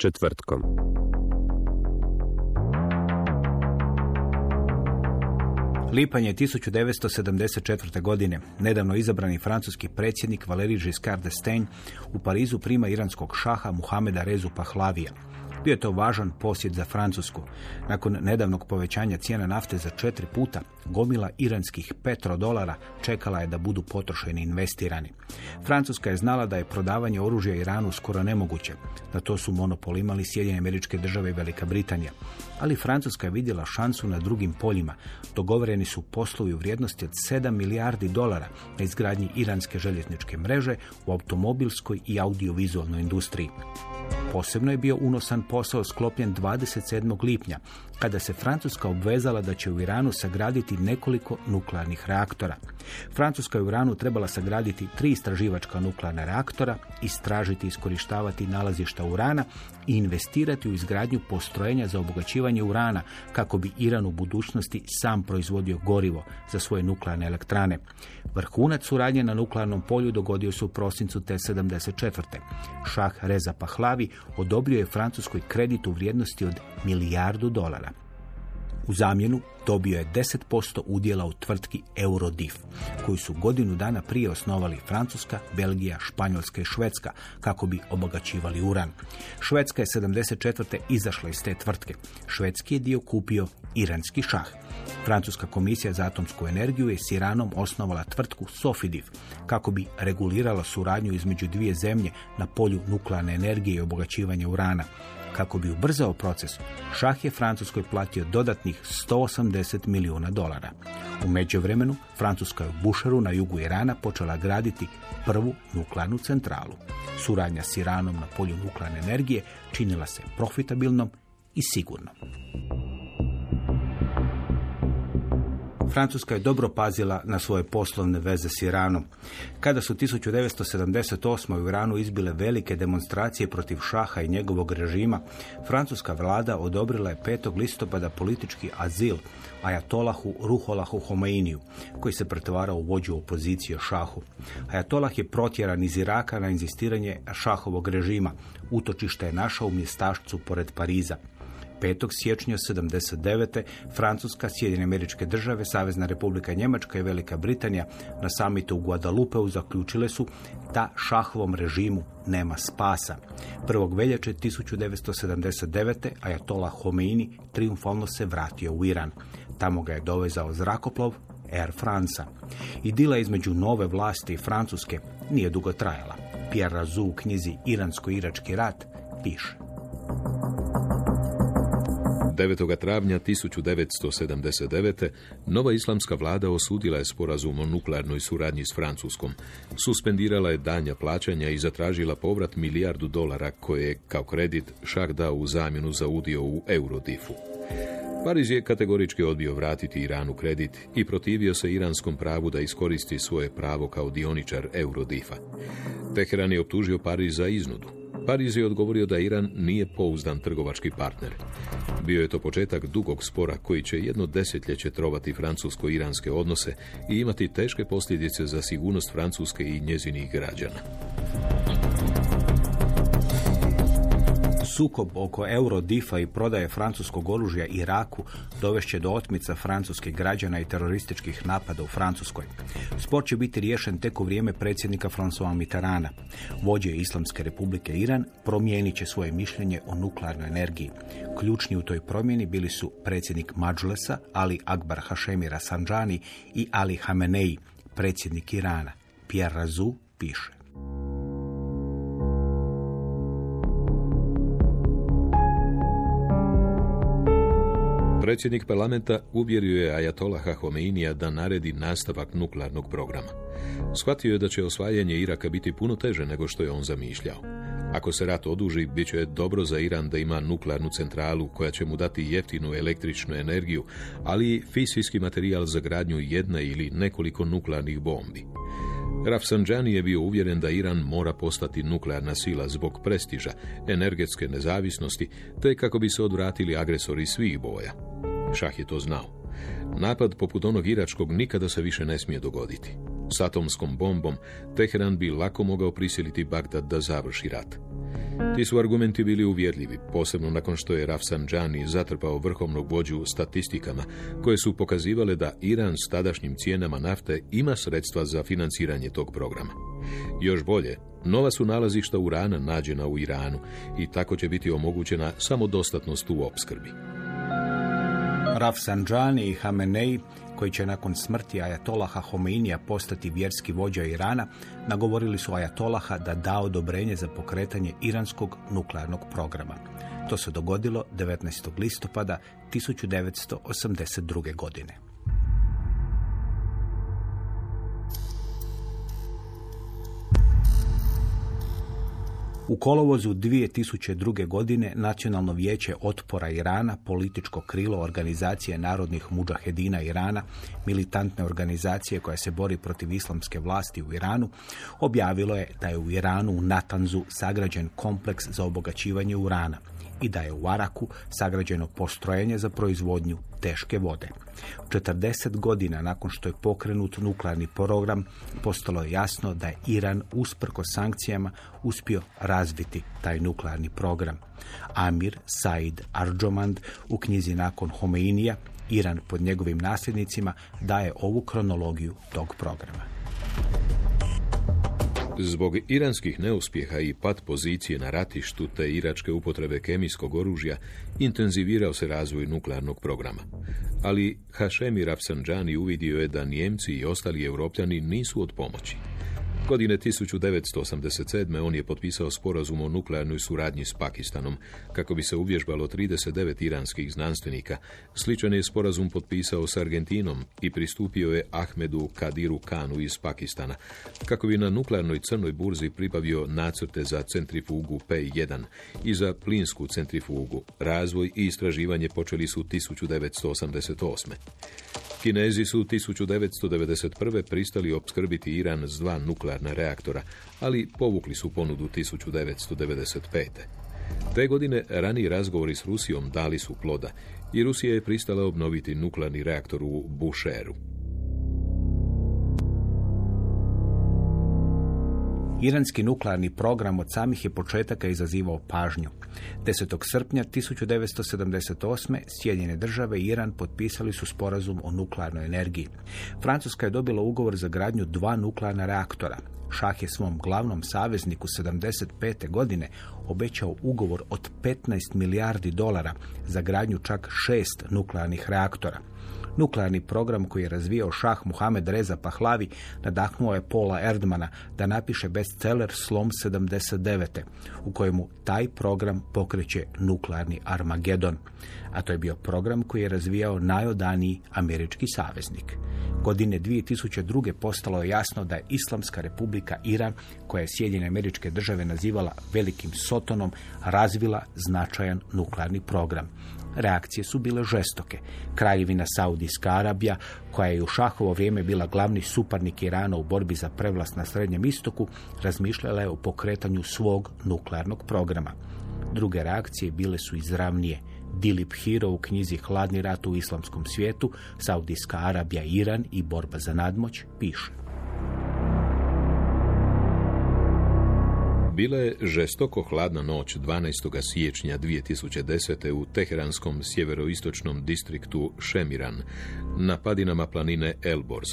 Četvrtkom. Lipanj je 1974. godine. Nedavno izabrani francuski predsjednik Valéry Giscard d'Estaing u Parizu prima iranskog šaha Muhameda Rezu Pahlavija. Bio je to važan posjet za Francusku. Nakon nedavnog povećanja cijena nafte za četiri puta, gomila iranskih petrodolara čekala je da budu potrošeni investirani. Francuska je znala da je prodavanje oružja Iranu skoro nemoguće. Na to su monopol imali Sjedinjene američke države i Velika Britanija. Ali Francuska je vidjela šansu na drugim poljima. Dogovoreni su poslovi u vrijednosti od 7 milijardi dolara na izgradnji iranske željezničke mreže u automobilskoj i audiovizualnoj industriji. Posebno je bio unosan posao sklopljen 27. lipnja, kada se Francuska obvezala da će u Iranu sagraditi nekoliko nuklearnih reaktora. Francuska je u Iranu trebala sagraditi tri istraživačka nuklearna reaktora, istražiti i iskorištavati nalazišta urana i investirati u izgradnju postrojenja za obogaćivanje urana kako bi Iran u budućnosti sam proizvodio gorivo za svoje nuklearne elektrane. Vrhunac suradnje na nuklearnom polju dogodio se u prosincu te 74. Šah Reza Pahlavi odobrio je Francuskoj kredit u vrijednosti od milijardu dolara. U zamjenu dobio je 10% udjela u tvrtki Eurodif, koju su godinu dana prije osnovali Francuska, Belgija, Španjolska i Švedska kako bi obogaćivali uran. Švedska je 74. izašla iz te tvrtke. Švedski je dio kupio iranski šah. Francuska komisija za atomsku energiju je s Iranom osnovala tvrtku Sofidif kako bi regulirala suradnju između dvije zemlje na polju nuklearne energije i obogaćivanja urana. Kako bi ubrzao proces, Šah je Francuskoj platio dodatnih 180 milijuna dolara. U međuvremenu, Francuska je u Bušaru na jugu Irana počela graditi prvu nuklearnu centralu. Suradnja s Iranom na polju nuklearne energije činila se profitabilnom i sigurnom. Francuska je dobro pazila na svoje poslovne veze s Iranom. Kada su 1978. u Iranu izbile velike demonstracije protiv šaha i njegovog režima, francuska vlada odobrila je 5. listopada politički azil Ajatolahu Ruholahu Homeiniju, koji se pretvarao u vođu opozicije šahu. Ajatolah je protjeran iz Iraka na inzistiranje šahovog režima. Utočište je našao u mjestašcu pored Pariza. 5. siječnja 79. Francuska, Sjedinjene američke države, Savezna republika Njemačka i Velika Britanija na samitu u Guadalupeu zaključile su da šahovom režimu nema spasa. 1. veljače 1979. Ajatola Homeini triumfalno se vratio u Iran. Tamo ga je dovezao zrakoplov Air France. Idila između nove vlasti i Francuske nije dugo trajala. Pierre Razou u knjizi Iransko-irački rat piše. 9. travnja 1979. nova islamska vlada osudila je sporazum o nuklearnoj suradnji s Francuskom. Suspendirala je danja plaćanja i zatražila povrat milijardu dolara koje je kao kredit šah dao u zamjenu za udio u Eurodifu. Pariz je kategorički odbio vratiti Iranu kredit i protivio se iranskom pravu da iskoristi svoje pravo kao dioničar Eurodifa. Teheran je optužio Pariz za iznudu. Pariz je odgovorio da Iran nije pouzdan trgovački partner. Bio je to početak dugog spora koji će jedno desetljeće trovati francusko-iranske odnose i imati teške posljedice za sigurnost Francuske i njezinih građana. Sukob oko Eurodifa i prodaje francuskog oružja Iraku dovešće do otmica francuskih građana i terorističkih napada u Francuskoj. Spor će biti riješen tek u vrijeme predsjednika François Mitterranda. Vođe Islamske republike Iran promijenit će svoje mišljenje o nuklearnoj energiji. Ključni u toj promjeni bili su predsjednik Mađlesa, Ali Akbar Hashemi Rasanjani i Ali Hamenei, predsjednik Irana. Pierre Razu piše. Predsjednik parlamenta uvjerio je Ajatolaha Homeinija da naredi nastavak nuklearnog programa. Shvatio je da će osvajanje Iraka biti puno teže nego što je on zamišljao. Ako se rat oduži, bit će dobro za Iran da ima nuklearnu centralu koja će mu dati jeftinu električnu energiju, ali i fisijski materijal za gradnju jedne ili nekoliko nuklearnih bombi. Rafsanjani je bio uvjeren da Iran mora postati nuklearna sila zbog prestiža, energetske nezavisnosti, te kako bi se odvratili agresori svih boja. Šah je to znao. Napad poput onog iračkog nikada se više ne smije dogoditi. S atomskom bombom Teheran bi lako mogao prisiliti Bagdad da završi rat. Ti su argumenti bili uvjerljivi, posebno nakon što je Rafsanjani zatrpao vrhovnog vođu statistikama, koje su pokazivale da Iran s tadašnjim cijenama nafte ima sredstva za financiranje tog programa. Još bolje, nova su nalazišta urana nađena u Iranu i tako će biti omogućena samodostatnost u opskrbi. Rafsanjani i Hamenei koji će nakon smrti Ajatolaha Homeinija postati vjerski vođa Irana, nagovorili su Ajatolaha da da odobrenje za pokretanje iranskog nuklearnog programa. To se dogodilo 19. listopada 1982. godine. U kolovozu 2002. godine Nacionalno vijeće otpora Irana, političko krilo organizacije narodnih muđahedina Irana, militantne organizacije koja se bori protiv islamske vlasti u Iranu, objavilo je da je u Iranu u Natanzu sagrađen kompleks za obogaćivanje urana i da je u Araku sagrađeno postrojenje za proizvodnju teške vode. 40 godina nakon što je pokrenut nuklearni program, postalo je jasno da je Iran usprko sankcijama uspio razviti taj nuklearni program. Amir Said Arjomand u knjizi nakon Homeinija, Iran pod njegovim nasljednicima, daje ovu kronologiju tog programa. Zbog iranskih neuspjeha i pad pozicije na ratištu te iračke upotrebe kemijskog oružja intenzivirao se razvoj nuklearnog programa. Ali Hašemi Rafsanjani uvidio je da Nijemci i ostali europljani nisu od pomoći. Godine 1987. on je potpisao sporazum o nuklearnoj suradnji s Pakistanom, kako bi se uvježbalo 39 iranskih znanstvenika. Sličan je sporazum potpisao s Argentinom i pristupio je Ahmedu Kadiru Kanu iz Pakistana, kako bi na nuklearnoj crnoj burzi pribavio nacrte za centrifugu P1 i za plinsku centrifugu. Razvoj i istraživanje počeli su 1988. Kinezi su 1991. pristali opskrbiti Iran s dva nuklearna reaktora, ali povukli su ponudu 1995. Te godine raniji razgovori s Rusijom dali su ploda i Rusija je pristala obnoviti nuklearni reaktor u Busheru. Iranski nuklearni program od samih je početaka izazivao pažnju. 10. srpnja 1978. Sjedinjene države i Iran potpisali su sporazum o nuklearnoj energiji. Francuska je dobila ugovor za gradnju dva nuklearna reaktora. Šah je svom glavnom savezniku 75. godine obećao ugovor od 15 milijardi dolara za gradnju čak šest nuklearnih reaktora. Nuklearni program koji je razvijao šah Muhamed Reza Pahlavi nadahnuo je Paula Erdmana da napiše bestseller Slom 79. u kojemu taj program pokreće nuklearni Armagedon. A to je bio program koji je razvijao najodaniji američki saveznik. Godine 2002. postalo je jasno da je Islamska republika Iran, koja je Sjedinjene američke države nazivala velikim sotonom, razvila značajan nuklearni program. Reakcije su bile žestoke. Kraljevina Saudijska Arabija, koja je u šahovo vrijeme bila glavni suparnik Irana u borbi za prevlast na Srednjem istoku, razmišljala je o pokretanju svog nuklearnog programa. Druge reakcije bile su izravnije. Dilip Hiro u knjizi Hladni rat u islamskom svijetu, Saudijska Arabija, Iran i borba za nadmoć piše. Bila je žestoko hladna noć 12. siječnja 2010. u teheranskom sjeveroistočnom distriktu Šemiran, na padinama planine Elborz.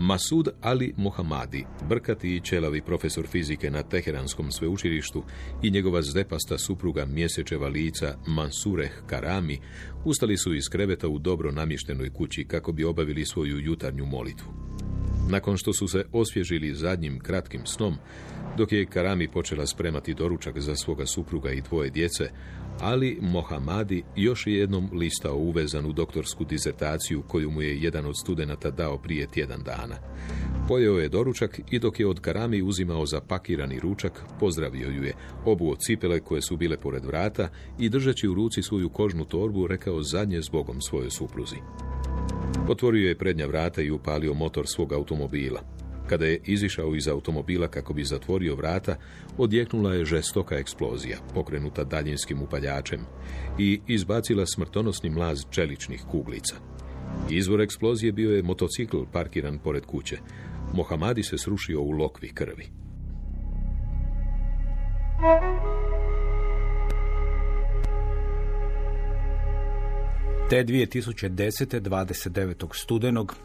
Masud Ali Mohamadi, brkati i čelavi profesor fizike na Teheranskom sveučilištu i njegova zdepasta supruga mjesečeva lica Mansureh Karami ustali su iz kreveta u dobro namještenoj kući kako bi obavili svoju jutarnju molitvu. Nakon što su se osvježili zadnjim kratkim snom, dok je Karami počela spremati doručak za svoga supruga i dvoje djece, ali Mohamadi još je jednom listao uvezanu doktorsku dizertaciju koju mu je jedan od studenata dao prije tjedan dana. Pojeo je doručak i dok je od Karami uzimao zapakirani ručak, pozdravio ju je, obuo cipele koje su bile pored vrata i držeći u ruci svoju kožnu torbu rekao zadnje zbogom svojoj supruzi. Otvorio je prednja vrata i upalio motor svog automobila. Kada je izišao iz automobila kako bi zatvorio vrata, odjeknula je žestoka eksplozija, pokrenuta daljinskim upaljačem, i izbacila smrtonosni mlaz čeličnih kuglica. Izvor eksplozije bio je motocikl parkiran pored kuće. Mohamadi se srušio u lokvi krvi. Te 2010. 29. studenog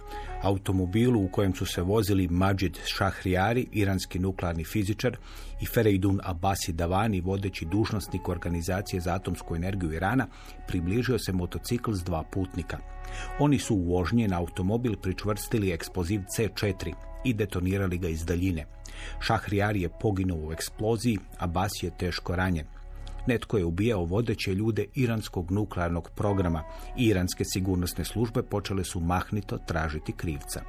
automobilu u kojem su se vozili Majid Shahriari, iranski nuklearni fizičar, i Fereidun Abasi Davani, vodeći dužnosnik organizacije za atomsku energiju Irana, približio se motocikl s dva putnika. Oni su u vožnje na automobil pričvrstili eksploziv C4 i detonirali ga iz daljine. Šahrijari je poginuo u eksploziji, a Bas je teško ranjen. Netko je ubijao vodeće ljude iranskog nuklearnog programa iranske sigurnosne službe počele su mahnito tražiti krivca.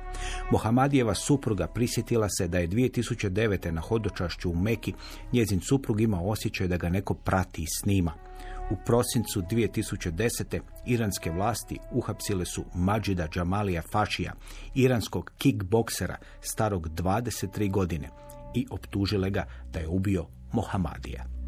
Mohamadijeva supruga prisjetila se da je 2009. na hodočašću u Meki njezin suprug imao osjećaj da ga neko prati i snima. U prosincu 2010. iranske vlasti uhapsile su Majida Džamalija Fašija, iranskog kickboksera starog 23 godine i optužile ga da je ubio Mohamadija.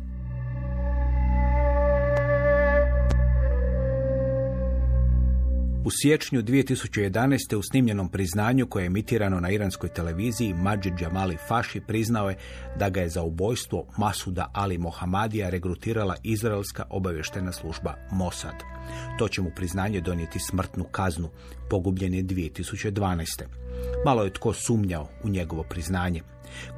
U siječnju 2011. u snimljenom priznanju koje je emitirano na iranskoj televiziji Majid Jamali Faši priznao je da ga je za ubojstvo Masuda Ali Mohamadija regrutirala izraelska obavještena služba Mossad. To će mu priznanje donijeti smrtnu kaznu. Pogubljen je 2012. Malo je tko sumnjao u njegovo priznanje.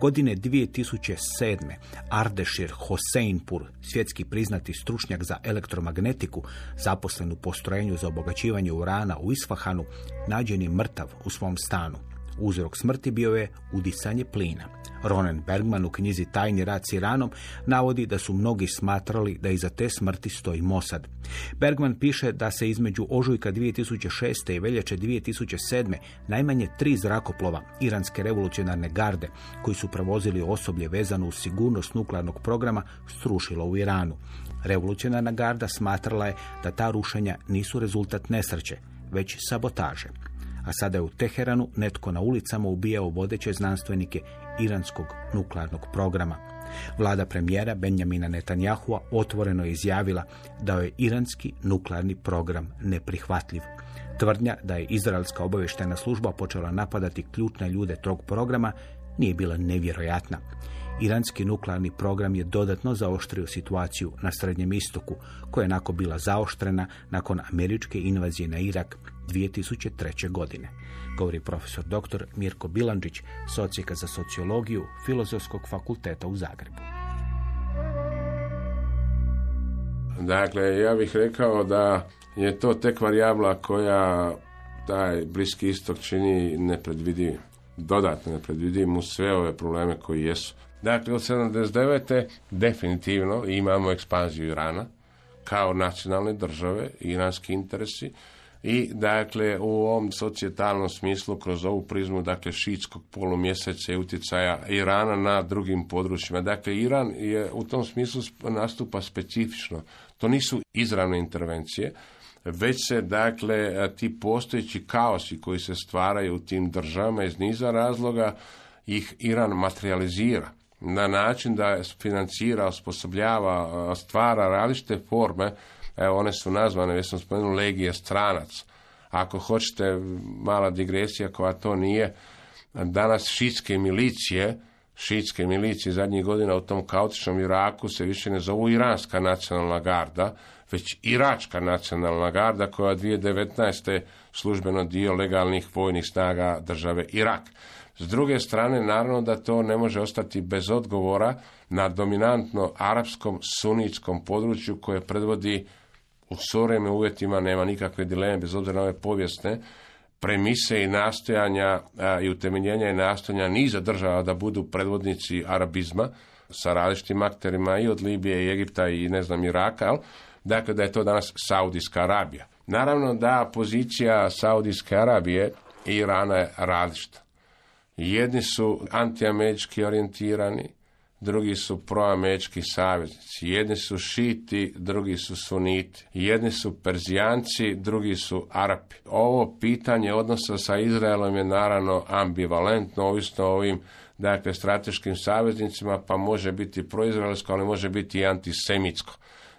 Godine 2007. Ardešir Hoseinpur, svjetski priznati stručnjak za elektromagnetiku, zaposlen u postrojenju za obogaćivanje urana u Isfahanu, nađen je mrtav u svom stanu. Uzrok smrti bio je udisanje plina. Ronen Bergman u knjizi Tajni rad s Iranom navodi da su mnogi smatrali da iza te smrti stoji Mossad. Bergman piše da se između ožujka 2006. i veljače 2007. najmanje tri zrakoplova iranske revolucionarne garde koji su prevozili osoblje vezano uz sigurnost nuklearnog programa strušilo u Iranu. Revolucionarna garda smatrala je da ta rušenja nisu rezultat nesreće, već sabotaže a sada je u Teheranu netko na ulicama ubijao vodeće znanstvenike iranskog nuklearnog programa. Vlada premijera Benjamina Netanyahua otvoreno je izjavila da je iranski nuklearni program neprihvatljiv. Tvrdnja da je izraelska obavještajna služba počela napadati ključne ljude tog programa nije bila nevjerojatna. Iranski nuklearni program je dodatno zaoštrio situaciju na Srednjem istoku, koja je nakon bila zaoštrena nakon američke invazije na Irak 2003. godine, govori profesor dr. Mirko Bilandžić, socijeka za sociologiju Filozofskog fakulteta u Zagrebu. Dakle, ja bih rekao da je to tek varijabla koja taj Bliski istok čini nepredvidivim, dodatno nepredvidivim u sve ove probleme koji jesu. Dakle, od 79. definitivno imamo ekspanziju Irana kao nacionalne države, iranski interesi, i dakle u ovom socijetalnom smislu kroz ovu prizmu dakle šitskog polumjeseca i utjecaja Irana na drugim područjima. Dakle, Iran je u tom smislu nastupa specifično. To nisu izravne intervencije, već se dakle ti postojeći kaosi koji se stvaraju u tim državama iz niza razloga ih Iran materializira na način da financira, osposobljava, stvara različite forme Evo, one su nazvane, već sam spomenuo, legije stranac. Ako hoćete, mala digresija koja to nije, danas šitske milicije šiitske milicije zadnjih godina u tom kaotičnom Iraku se više ne zovu Iranska nacionalna garda, već Iračka nacionalna garda koja 2019. službeno dio legalnih vojnih snaga države Irak. S druge strane, naravno da to ne može ostati bez odgovora na dominantno arapskom sunitskom području koje predvodi u suvremenim uvjetima, nema nikakve dileme, bez obzira na ove povijesne, premise i nastojanja i utemeljenja i nastojanja niza država da budu predvodnici arabizma sa različitim akterima i od Libije i Egipta i ne znam Iraka, dakle da je to danas Saudijska Arabija. Naravno da pozicija Saudijske Arabije i Irana je različita. Jedni su antiamerički orijentirani, drugi su proamerički saveznici. Jedni su šiti, drugi su suniti. Jedni su perzijanci, drugi su Arapi. Ovo pitanje odnosa sa Izraelom je naravno ambivalentno, ovisno o ovim dakle, strateškim saveznicima, pa može biti proizraelsko, ali može biti i antisemitsko.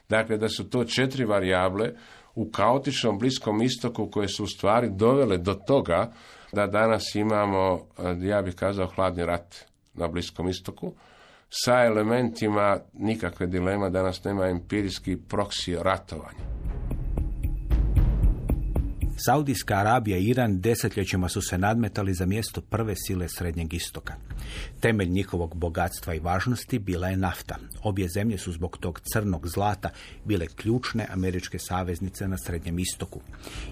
Dakle, da su to četiri varijable u kaotičnom bliskom istoku koje su stvari dovele do toga da danas imamo, ja bih kazao, hladni rat na Bliskom istoku, sa elementima nikakve dilema, danas nema empirijski proksi ratovanja. Saudijska Arabija i Iran desetljećima su se nadmetali za mjesto prve sile Srednjeg istoka. Temelj njihovog bogatstva i važnosti bila je nafta. Obje zemlje su zbog tog crnog zlata bile ključne američke saveznice na Srednjem istoku.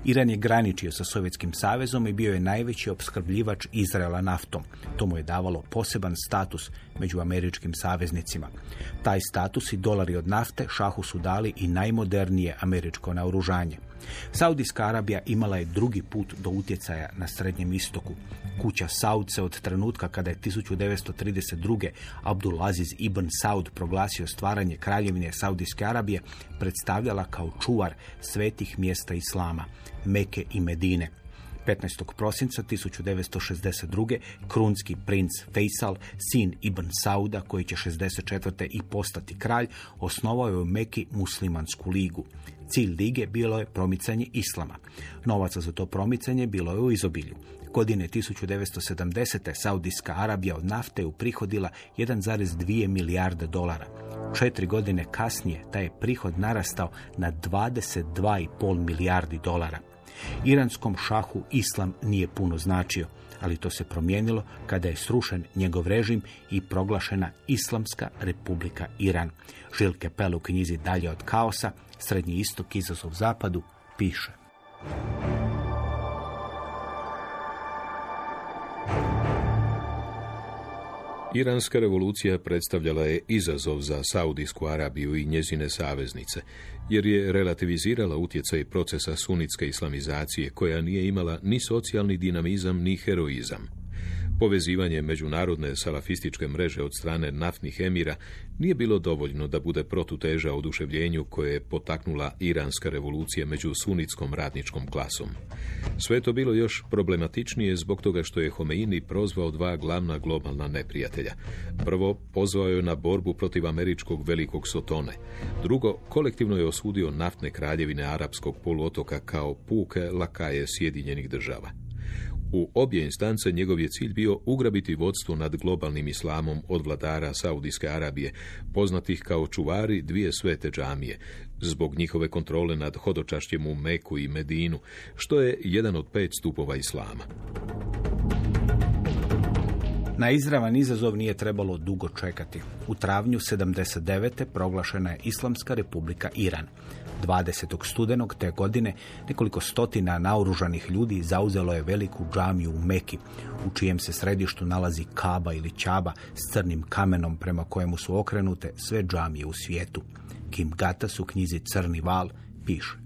Iran je graničio sa Sovjetskim savezom i bio je najveći opskrbljivač Izraela naftom. To mu je davalo poseban status među američkim saveznicima. Taj status i dolari od nafte šahu su dali i najmodernije američko naoružanje. Saudijska Arabija imala je drugi put do utjecaja na Srednjem istoku. Kuća Saud se od trenutka kada je 1932. Abdulaziz ibn Saud proglasio stvaranje kraljevine Saudijske Arabije predstavljala kao čuvar svetih mjesta Islama, Meke i Medine. 15. prosinca 1962. krunski princ Faisal, sin Ibn Sauda, koji će 64. i postati kralj, osnovao je u Meki muslimansku ligu. Cilj lige bilo je promicanje islama. Novaca za to promicanje bilo je u izobilju. Godine 1970. Saudijska Arabija od nafte uprihodila 1,2 milijarde dolara. Četiri godine kasnije taj je prihod narastao na 22,5 milijardi dolara. Iranskom šahu islam nije puno značio, ali to se promijenilo kada je srušen njegov režim i proglašena Islamska republika Iran. Žilke Pel u knjizi Dalje od kaosa, Srednji istok, izazov zapadu, piše. Iranska revolucija predstavljala je izazov za Saudijsku Arabiju i njezine saveznice, jer je relativizirala utjecaj procesa sunitske islamizacije, koja nije imala ni socijalni dinamizam, ni heroizam. Povezivanje međunarodne salafističke mreže od strane naftnih emira nije bilo dovoljno da bude protuteža oduševljenju koje je potaknula iranska revolucija među sunitskom radničkom klasom. Sve to bilo još problematičnije zbog toga što je Homeini prozvao dva glavna globalna neprijatelja. Prvo, pozvao je na borbu protiv američkog velikog sotone. Drugo, kolektivno je osudio naftne kraljevine arapskog poluotoka kao puke lakaje Sjedinjenih država. U obje instance njegov je cilj bio ugrabiti vodstvo nad globalnim islamom od vladara Saudijske Arabije, poznatih kao čuvari dvije svete džamije, zbog njihove kontrole nad hodočašćem u Meku i Medinu, što je jedan od pet stupova islama. Na izravan izazov nije trebalo dugo čekati. U travnju 79. proglašena je Islamska republika Iran. 20. studenog te godine nekoliko stotina naoružanih ljudi zauzelo je veliku džamiju u Meki, u čijem se središtu nalazi Kaba ili Čaba s crnim kamenom prema kojemu su okrenute sve džamije u svijetu. Kim Gatas u knjizi Crni val piše.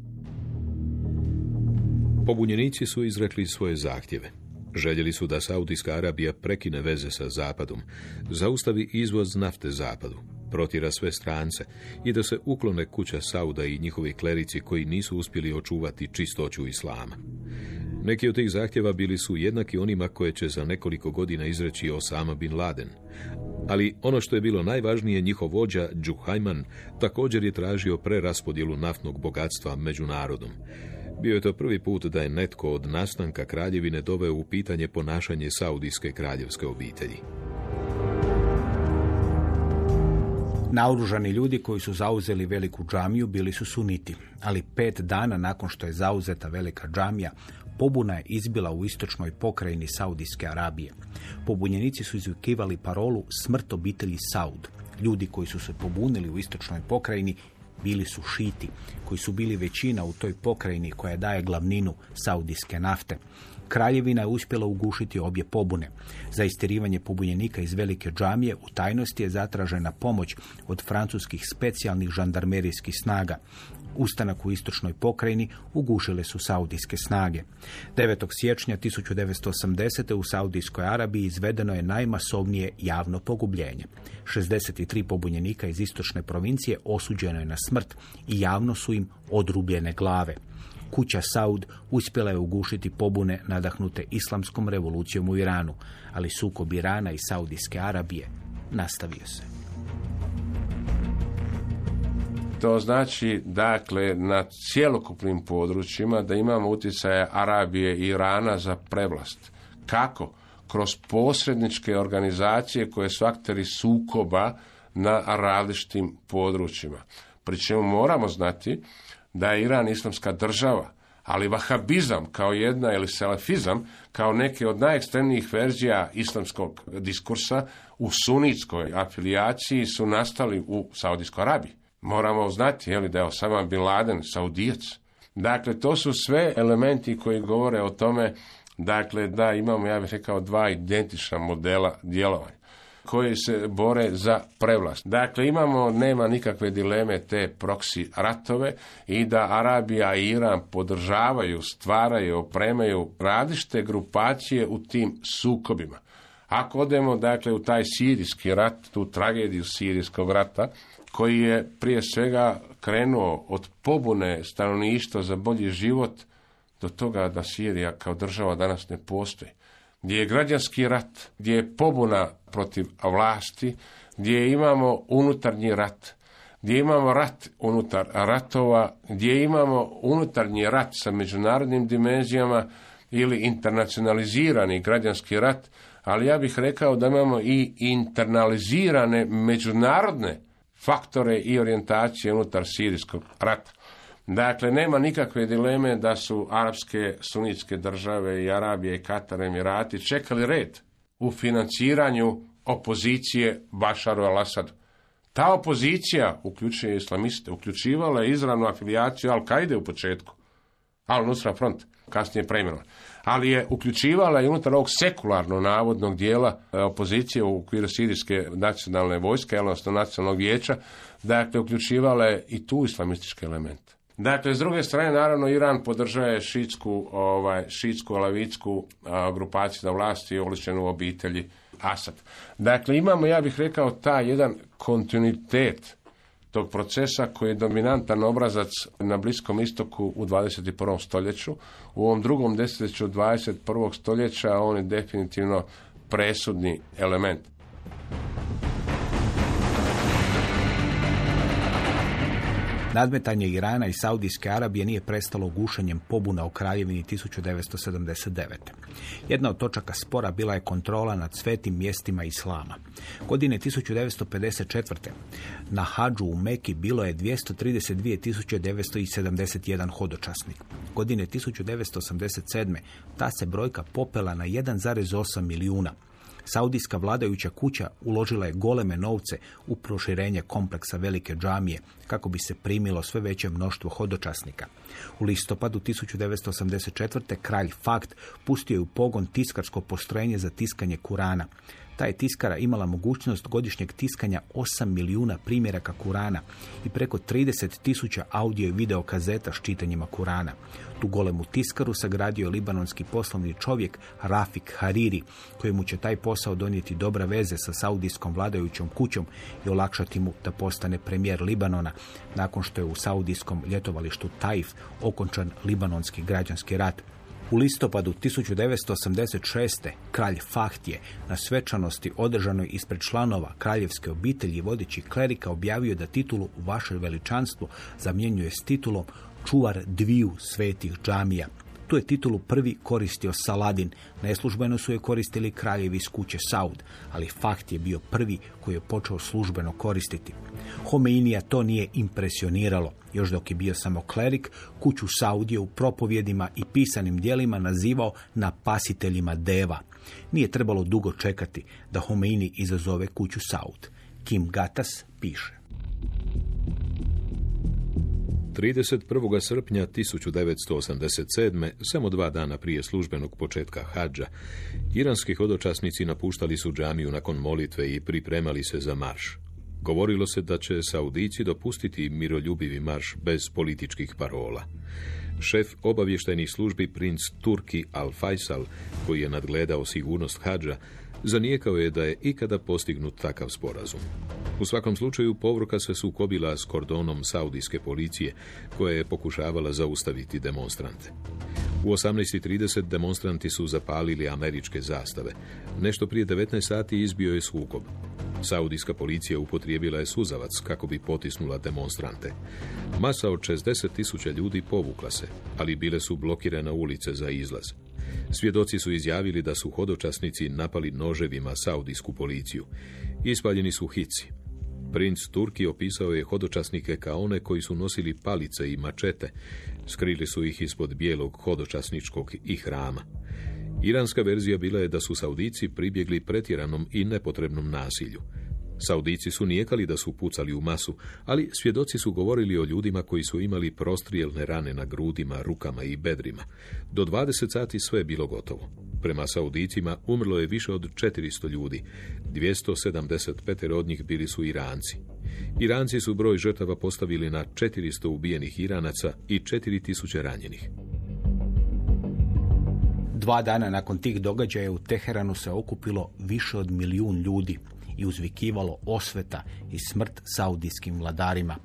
Pobunjenici su izrekli svoje zahtjeve. Željeli su da Saudijska Arabija prekine veze sa Zapadom, zaustavi izvoz nafte Zapadu, protira sve strance i da se uklone kuća Sauda i njihovi klerici koji nisu uspjeli očuvati čistoću islama. Neki od tih zahtjeva bili su jednaki onima koje će za nekoliko godina izreći Osama bin Laden. Ali ono što je bilo najvažnije, njihov vođa, Džuhajman, također je tražio preraspodjelu naftnog bogatstva među narodom. Bio je to prvi put da je netko od nastanka kraljevine doveo u pitanje ponašanje saudijske kraljevske obitelji. Naoružani ljudi koji su zauzeli veliku džamiju bili su suniti, ali pet dana nakon što je zauzeta velika džamija, pobuna je izbila u istočnoj pokrajini Saudijske Arabije. Pobunjenici su izvikivali parolu smrt obitelji Saud. Ljudi koji su se pobunili u istočnoj pokrajini bili su šiti, koji su bili većina u toj pokrajini koja daje glavninu saudijske nafte. Kraljevina je uspjela ugušiti obje pobune. Za istirivanje pobunjenika iz velike džamije u tajnosti je zatražena pomoć od francuskih specijalnih žandarmerijskih snaga. Ustanak u istočnoj pokrajini ugušile su saudijske snage. 9. siječnja 1980. u Saudijskoj Arabiji izvedeno je najmasovnije javno pogubljenje. 63 pobunjenika iz istočne provincije osuđeno je na smrt i javno su im odrubljene glave. Kuća Saud uspjela je ugušiti pobune nadahnute islamskom revolucijom u Iranu, ali sukob Irana i Saudijske Arabije nastavio se. To znači, dakle, na cjelokupnim područjima da imamo utjecaje Arabije i Irana za prevlast. Kako? Kroz posredničke organizacije koje su akteri sukoba na različitim područjima. Pri čemu moramo znati da je Iran islamska država, ali vahabizam kao jedna ili salafizam kao neke od najekstremnijih verzija islamskog diskursa u sunitskoj afilijaciji su nastali u Saudijskoj Arabiji. Moramo znati je li da je Osama Bin Laden Saudijac. Dakle, to su sve elementi koji govore o tome dakle, da imamo, ja bih rekao, dva identična modela djelovanja koji se bore za prevlast. Dakle, imamo, nema nikakve dileme te proksi ratove i da Arabija i Iran podržavaju, stvaraju, opremaju različite grupacije u tim sukobima. Ako odemo, dakle, u taj sirijski rat, tu tragediju sirijskog rata, koji je prije svega krenuo od pobune stanovništva za bolji život do toga da Sirija kao država danas ne postoji. Gdje je građanski rat, gdje je pobuna protiv vlasti, gdje imamo unutarnji rat, gdje imamo rat unutar ratova, gdje imamo unutarnji rat sa međunarodnim dimenzijama ili internacionalizirani građanski rat, ali ja bih rekao da imamo i internalizirane međunarodne faktore i orijentacije unutar sirijskog rata. Dakle, nema nikakve dileme da su arapske sunitske države i Arabije i Katar Emirati čekali red u financiranju opozicije Bašaru al-Assadu. Ta opozicija, uključuje islamiste, uključivala je izravnu afilijaciju Al-Kaide u početku, Al-Nusra Front, kasnije preimenovan. Ali je uključivala i unutar ovog sekularno navodnog dijela e, opozicije u okviru sirijske nacionalne vojske, odnosno nacionalnog vijeća, dakle uključivala je i tu islamističke elemente. Dakle, s druge strane, naravno, Iran podržaje šitsku, ovaj, šitsku, alavitsku grupaciju na vlasti i oličenu obitelji Asad. Dakle, imamo, ja bih rekao, taj jedan kontinuitet tog procesa koji je dominantan obrazac na Bliskom istoku u 21. stoljeću. U ovom drugom desetljeću 21. stoljeća on je definitivno presudni element. Nadmetanje Irana i Saudijske Arabije nije prestalo gušenjem pobuna u kraljevini 1979. Jedna od točaka spora bila je kontrola nad svetim mjestima Islama. Godine 1954. na Hadžu u Meki bilo je 232.971 hodočasnik. Godine 1987. ta se brojka popela na 1,8 milijuna. Saudijska vladajuća kuća uložila je goleme novce u proširenje kompleksa velike džamije kako bi se primilo sve veće mnoštvo hodočasnika. U listopadu 1984. kralj Fakt pustio je u pogon tiskarsko postrojenje za tiskanje Kurana. Ta je tiskara imala mogućnost godišnjeg tiskanja 8 milijuna primjeraka Kurana i preko 30 tisuća audio i video kazeta s čitanjima Kurana. Tu golemu tiskaru sagradio je libanonski poslovni čovjek Rafik Hariri, kojemu će taj posao donijeti dobra veze sa saudijskom vladajućom kućom i olakšati mu da postane premijer Libanona nakon što je u saudijskom ljetovalištu Taif okončan libanonski građanski rat u listopadu 1986. kralj Fahd je na svečanosti održanoj ispred članova kraljevske obitelji vodeći klerika objavio da titulu vaše veličanstvo zamjenjuje s titulom čuvar dviju svetih džamija. Tu je titulu prvi koristio Saladin. Neslužbeno su je koristili kraljevi iz kuće Saud, ali fakt je bio prvi koji je počeo službeno koristiti. Homeinija to nije impresioniralo. Još dok je bio samo klerik, kuću Saud je u propovjedima i pisanim dijelima nazivao napasiteljima deva. Nije trebalo dugo čekati da Homeini izazove kuću Saud. Kim Gatas piše. 31. srpnja 1987. samo dva dana prije službenog početka hađa, iranski hodočasnici napuštali su džamiju nakon molitve i pripremali se za marš. Govorilo se da će Saudici dopustiti miroljubivi marš bez političkih parola. Šef obavještajnih službi princ Turki Al-Faisal, koji je nadgledao sigurnost hađa, zanijekao je da je ikada postignut takav sporazum. U svakom slučaju povruka se sukobila s kordonom saudijske policije, koja je pokušavala zaustaviti demonstrante. U 18.30 demonstranti su zapalili američke zastave. Nešto prije 19 sati izbio je sukob. Saudijska policija upotrijebila je suzavac kako bi potisnula demonstrante. Masa od 60 tisuća ljudi povukla se, ali bile su blokirane ulice za izlaz. Svjedoci su izjavili da su hodočasnici napali noževima saudijsku policiju. Ispaljeni su hici. Princ Turki opisao je hodočasnike kao one koji su nosili palice i mačete. Skrili su ih ispod bijelog hodočasničkog i hrama. Iranska verzija bila je da su Saudici pribjegli pretjeranom i nepotrebnom nasilju. Saudici su nijekali da su pucali u masu, ali svjedoci su govorili o ljudima koji su imali prostrijelne rane na grudima, rukama i bedrima. Do 20 sati sve je bilo gotovo. Prema Saudicima umrlo je više od 400 ljudi. 275 od njih bili su Iranci. Iranci su broj žrtava postavili na 400 ubijenih Iranaca i 4000 ranjenih. Dva dana nakon tih događaja u Teheranu se okupilo više od milijun ljudi i uzvikivalo osveta i smrt saudijskim vladarima.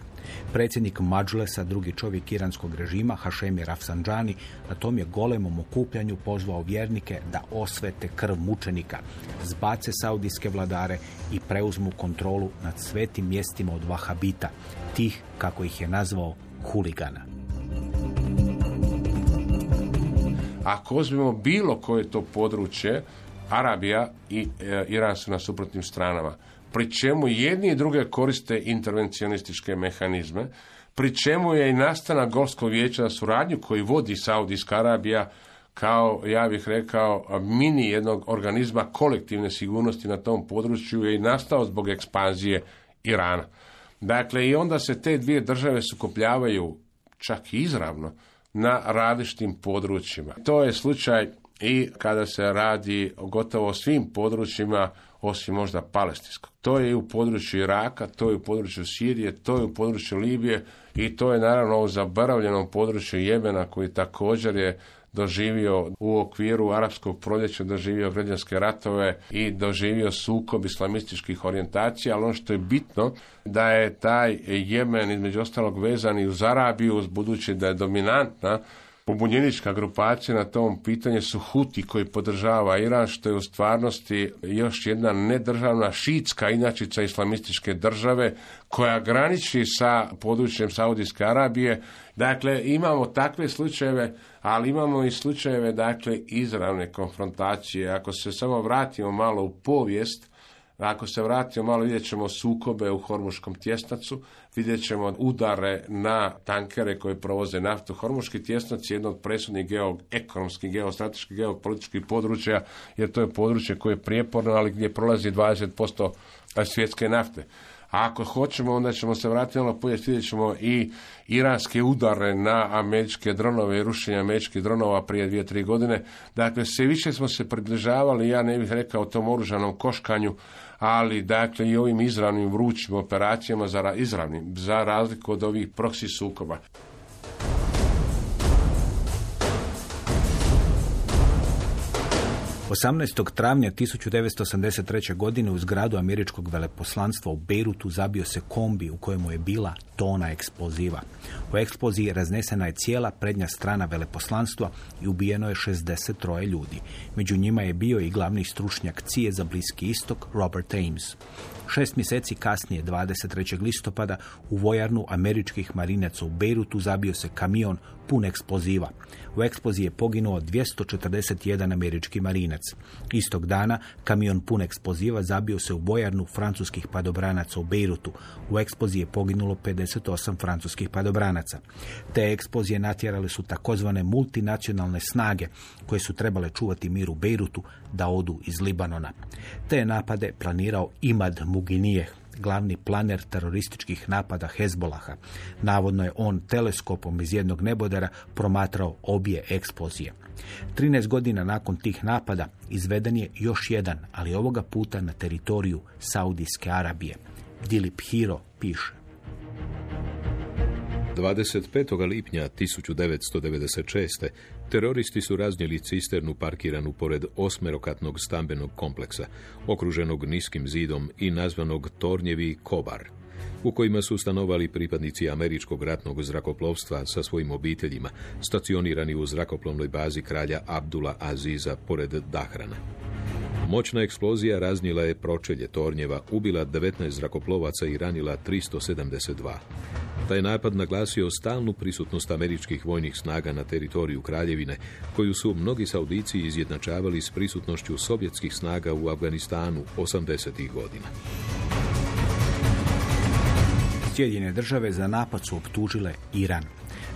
Predsjednik Mađlesa, drugi čovjek iranskog režima, Hašemi Rafsanđani, na tom je golemom okupljanju pozvao vjernike da osvete krv mučenika, zbace saudijske vladare i preuzmu kontrolu nad svetim mjestima od vahabita, tih, kako ih je nazvao, huligana. Ako uzmemo bilo koje to područje, Arabija i e, Iran su na suprotnim stranama. Pri čemu jedni i druge koriste intervencionističke mehanizme, pri čemu je i nastana Golskog vijeća za suradnju koji vodi Saudijska Arabija kao, ja bih rekao, mini jednog organizma kolektivne sigurnosti na tom području je i nastao zbog ekspanzije Irana. Dakle, i onda se te dvije države sukopljavaju čak i izravno na različitim područjima. To je slučaj i kada se radi o gotovo svim područjima osim možda palestinskog. To je i u području Iraka, to je u području Sirije, to je u području Libije i to je naravno u zaboravljenom području Jemena koji također je doživio u okviru arapskog proljeća doživio građanske ratove i doživio sukob islamističkih orijentacija, ali ono što je bitno da je taj Jemen između ostalog vezan i uz Arabiju, budući da je dominantna pobunjenička grupacija na tom pitanju su Huti koji podržava Iran, što je u stvarnosti još jedna nedržavna šitska inačica islamističke države koja graniči sa područjem Saudijske Arabije. Dakle, imamo takve slučajeve, ali imamo i slučajeve dakle izravne konfrontacije. Ako se samo vratimo malo u povijest, ako se vratimo malo, vidjet ćemo sukobe u Hormuškom tjesnacu, vidjet ćemo udare na tankere koji provoze naftu. Hormuški tjesnac je jedno od presudnih geoekonomskih, geostrateških, geopolitičkih područja, jer to je područje koje je prijeporno, ali gdje prolazi 20% svjetske nafte. A ako hoćemo, onda ćemo se vratiti malo povijest, vidjet ćemo i iranske udare na američke dronove i rušenje američkih dronova prije dvije, tri godine. Dakle, sve više smo se približavali, ja ne bih rekao tom oružanom koškanju, ali dakle i ovim izravnim vrućim operacijama za izravnim, za razliku od ovih proksi sukoba. 18. travnja 1983. godine u zgradu američkog veleposlanstva u Beirutu zabio se kombi u kojemu je bila tona eksploziva. U eksploziji raznesena je cijela prednja strana veleposlanstva i ubijeno je 63 ljudi. Među njima je bio i glavni stručnjak cije za Bliski istok Robert Ames. Šest mjeseci kasnije, 23. listopada, u vojarnu američkih marinaca u Beirutu zabio se kamion pun eksploziva. U eksploziji je poginuo 241 američki marinac. Istog dana kamion pun eksploziva zabio se u vojarnu francuskih padobranaca u Beirutu. U eksploziji je poginulo 58 francuskih padobranaca. Te eksplozije natjerale su takozvane multinacionalne snage koje su trebale čuvati mir u Beirutu da odu iz Libanona. Te napade planirao Imad Muginije, glavni planer terorističkih napada Hezbolaha. Navodno je on teleskopom iz jednog nebodera promatrao obje eksplozije. 13 godina nakon tih napada izveden je još jedan, ali ovoga puta na teritoriju Saudijske Arabije. Dilip Hiro piše. 25. lipnja 1996. teroristi su raznijeli cisternu parkiranu pored osmerokatnog stambenog kompleksa, okruženog niskim zidom i nazvanog Tornjevi Kobar, u kojima su stanovali pripadnici američkog ratnog zrakoplovstva sa svojim obiteljima, stacionirani u zrakoplovnoj bazi kralja Abdula Aziza pored Dahrana. Moćna eksplozija raznijela je pročelje tornjeva, ubila 19 zrakoplovaca i ranila 372. Taj napad naglasio stalnu prisutnost američkih vojnih snaga na teritoriju Kraljevine, koju su mnogi Saudici izjednačavali s prisutnošću sovjetskih snaga u Afganistanu 80. godina. Sjedinjene države za napad su optužile Iran.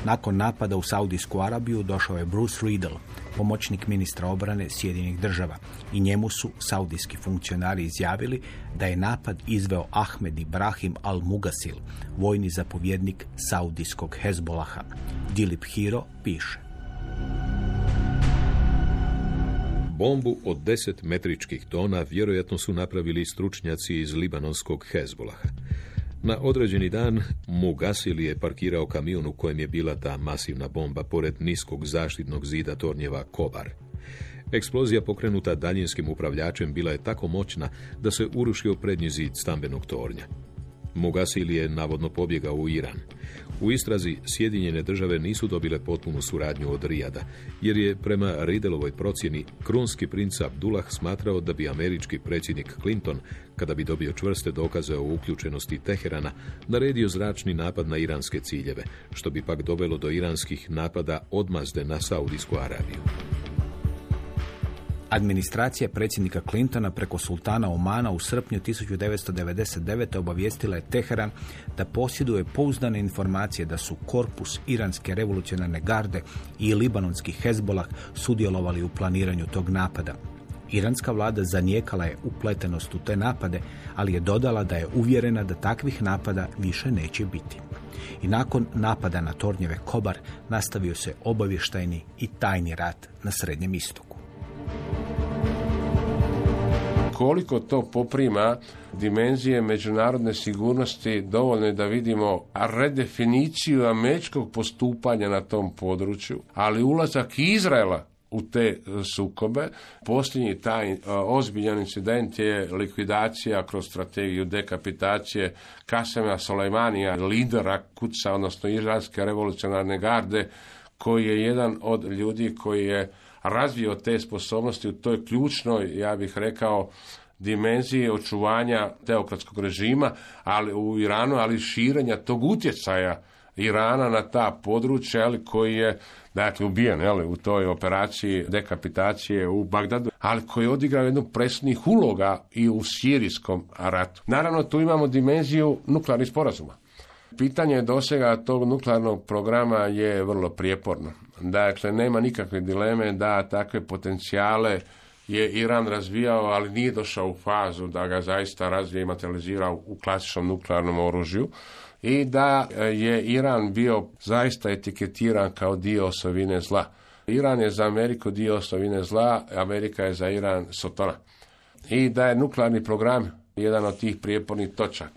Nakon napada u Saudijsku Arabiju došao je Bruce Riedel, pomoćnik ministra obrane Sjedinjenih država i njemu su saudijski funkcionari izjavili da je napad izveo Ahmed Ibrahim al-Mugasil, vojni zapovjednik saudijskog Hezbolaha. Dilip Hiro piše. Bombu od 10 metričkih tona vjerojatno su napravili stručnjaci iz libanonskog Hezbolaha. Na određeni dan Mugasil je parkirao kamion u kojem je bila ta masivna bomba pored niskog zaštitnog zida tornjeva Kobar. Eksplozija pokrenuta daljinskim upravljačem bila je tako moćna da se urušio prednji zid stambenog tornja. Mugasil je navodno pobjegao u Iran. U istrazi Sjedinjene države nisu dobile potpunu suradnju od Rijada, jer je prema Ridelovoj procjeni krunski princ Abdullah smatrao da bi američki predsjednik Clinton, kada bi dobio čvrste dokaze o uključenosti Teherana, naredio zračni napad na iranske ciljeve, što bi pak dovelo do iranskih napada odmazde na Saudijsku Arabiju. Administracija predsjednika Clintona preko sultana Omana u srpnju 1999. obavijestila je Teheran da posjeduje pouzdane informacije da su korpus iranske revolucionarne garde i libanonski Hezbolah sudjelovali u planiranju tog napada. Iranska vlada zanijekala je upletenost u te napade, ali je dodala da je uvjerena da takvih napada više neće biti. I nakon napada na tornjeve Kobar nastavio se obavještajni i tajni rat na Srednjem istoku. Koliko to poprima dimenzije međunarodne sigurnosti dovoljno je da vidimo redefiniciju američkog postupanja na tom području, ali ulazak Izraela u te sukobe. Posljednji taj ozbiljan incident je likvidacija kroz strategiju dekapitacije Kasema Soleimanija, lidera kuca, odnosno izraelske revolucionarne garde, koji je jedan od ljudi koji je razvio te sposobnosti u toj ključnoj, ja bih rekao, dimenziji očuvanja teokratskog režima ali u Iranu, ali širenja tog utjecaja Irana na ta područja ali koji je dakle ubijen ali, u toj operaciji dekapitacije u Bagdadu, ali koji je odigrao jednu presnih uloga i u sirijskom ratu. Naravno, tu imamo dimenziju nuklearnih sporazuma. Pitanje dosega tog nuklearnog programa je vrlo prijeporno. Dakle, nema nikakve dileme da takve potencijale je Iran razvijao, ali nije došao u fazu da ga zaista razvije i materializira u klasičnom nuklearnom oružju i da je Iran bio zaista etiketiran kao dio osovine zla. Iran je za Ameriku dio osovine zla, Amerika je za Iran sotona. I da je nuklearni program jedan od tih prijepornih točaka.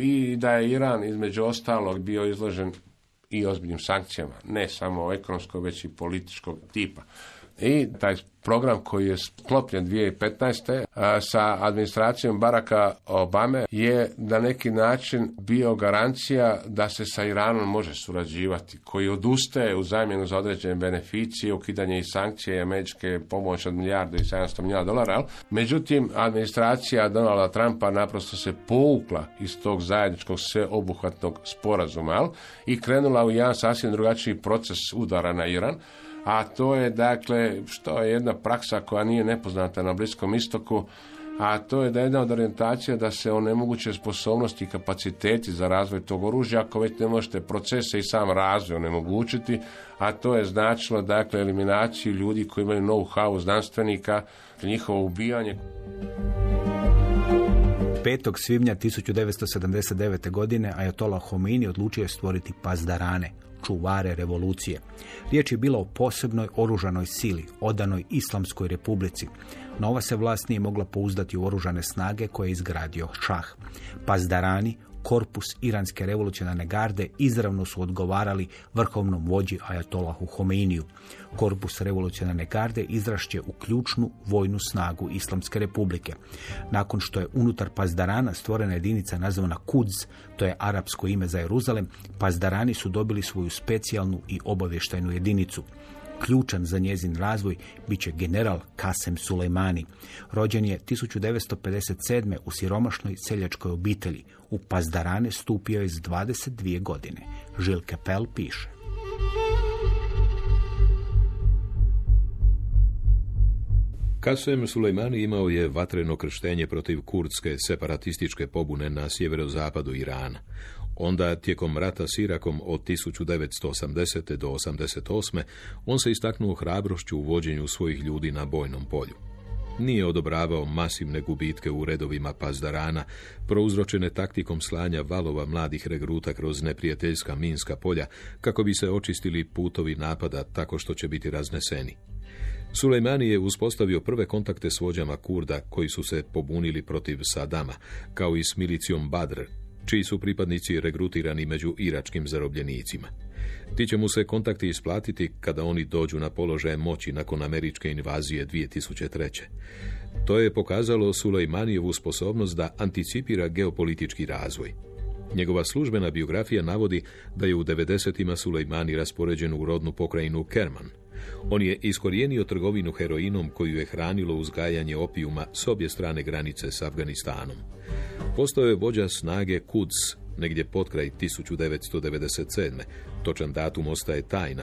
I da je Iran između ostalog bio izložen i ozbiljnim sankcijama, ne samo ekonomskog, već i političkog tipa. I taj program koji je sklopljen 2015. a, sa administracijom Baraka Obame je na neki način bio garancija da se sa Iranom može surađivati, koji odustaje u zamjenu za određene beneficije, ukidanje i sankcije američke pomoći od milijardu i 700 milijuna dolara. Međutim, administracija Donalda Trumpa naprosto se povukla iz tog zajedničkog sveobuhvatnog sporazuma i krenula u jedan sasvim drugačiji proces udara na Iran a to je dakle što je jedna praksa koja nije nepoznata na Bliskom istoku, a to je da je jedna od orijentacija da se onemoguće sposobnosti i kapaciteti za razvoj tog oružja, ako već ne možete procese i sam razvoj onemogućiti, a to je značilo dakle eliminaciju ljudi koji imaju know-how znanstvenika, njihovo ubijanje. 5. svibnja 1979. godine Ajatola Homini odlučio je stvoriti pazdarane, čuvare revolucije. Riječ je bila o posebnoj oružanoj sili, odanoj Islamskoj republici. Nova se vlast nije mogla pouzdati u oružane snage koje je izgradio šah. Pazdarani, korpus iranske revolucionarne garde izravno su odgovarali vrhovnom vođi Ajatolahu Homeiniju. Korpus revolucionarne garde izrašće u ključnu vojnu snagu Islamske republike. Nakon što je unutar Pazdarana stvorena jedinica nazvana Kudz, to je arapsko ime za Jeruzalem, Pazdarani su dobili svoju specijalnu i obavještajnu jedinicu ključan za njezin razvoj bit će general Kasem Sulejmani. Rođen je 1957. u siromašnoj seljačkoj obitelji. U Pazdarane stupio je s 22 godine. Žil Kapel piše. Kasem Sulejmani imao je vatreno krštenje protiv kurdske separatističke pobune na sjeverozapadu Irana. Onda, tijekom rata s Irakom od 1980. do 88. on se istaknuo hrabrošću u vođenju svojih ljudi na bojnom polju. Nije odobravao masivne gubitke u redovima pazdarana, prouzročene taktikom slanja valova mladih regruta kroz neprijateljska minska polja, kako bi se očistili putovi napada tako što će biti razneseni. Sulejmani je uspostavio prve kontakte s vođama Kurda koji su se pobunili protiv Sadama, kao i s milicijom Badr, čiji su pripadnici regrutirani među iračkim zarobljenicima. Ti će mu se kontakti isplatiti kada oni dođu na položaje moći nakon američke invazije 2003. To je pokazalo Sulejmanijevu sposobnost da anticipira geopolitički razvoj. Njegova službena biografija navodi da je u 90. Sulejmani raspoređen u rodnu pokrajinu Kerman. On je iskorijenio trgovinu heroinom koju je hranilo uzgajanje opijuma s obje strane granice s Afganistanom. Postao je vođa snage Quds, negdje potkraj 1997. Točan datum ostaje tajna,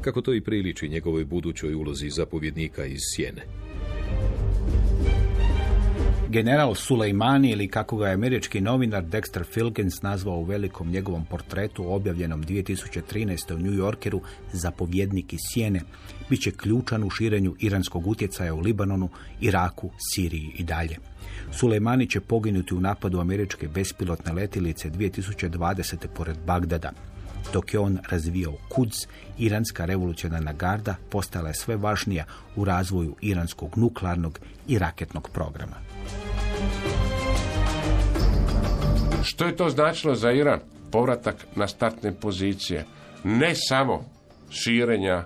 kako to i priliči njegovoj budućoj ulozi zapovjednika iz Sjene. General Sulejmani ili kako ga je američki novinar Dexter Filkins nazvao u velikom njegovom portretu objavljenom 2013. u New Yorkeru zapovjednik iz Sjene, bit će ključan u širenju iranskog utjecaja u Libanonu, Iraku, Siriji i dalje. Sulejmani će poginuti u napadu američke bespilotne letilice 2020. pored Bagdada. Dok je on razvijao Kuds, iranska revolucionarna garda postala je sve važnija u razvoju iranskog nuklearnog i raketnog programa. Što je to značilo za Iran? Povratak na startne pozicije. Ne samo širenja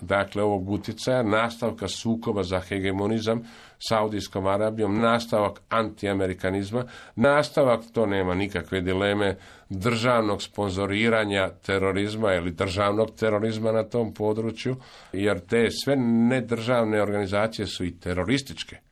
dakle ovog utjecaja, nastavka sukoba za hegemonizam Saudijskom Arabijom, nastavak antiamerikanizma, nastavak, to nema nikakve dileme, državnog sponzoriranja terorizma ili državnog terorizma na tom području, jer te sve nedržavne organizacije su i terorističke.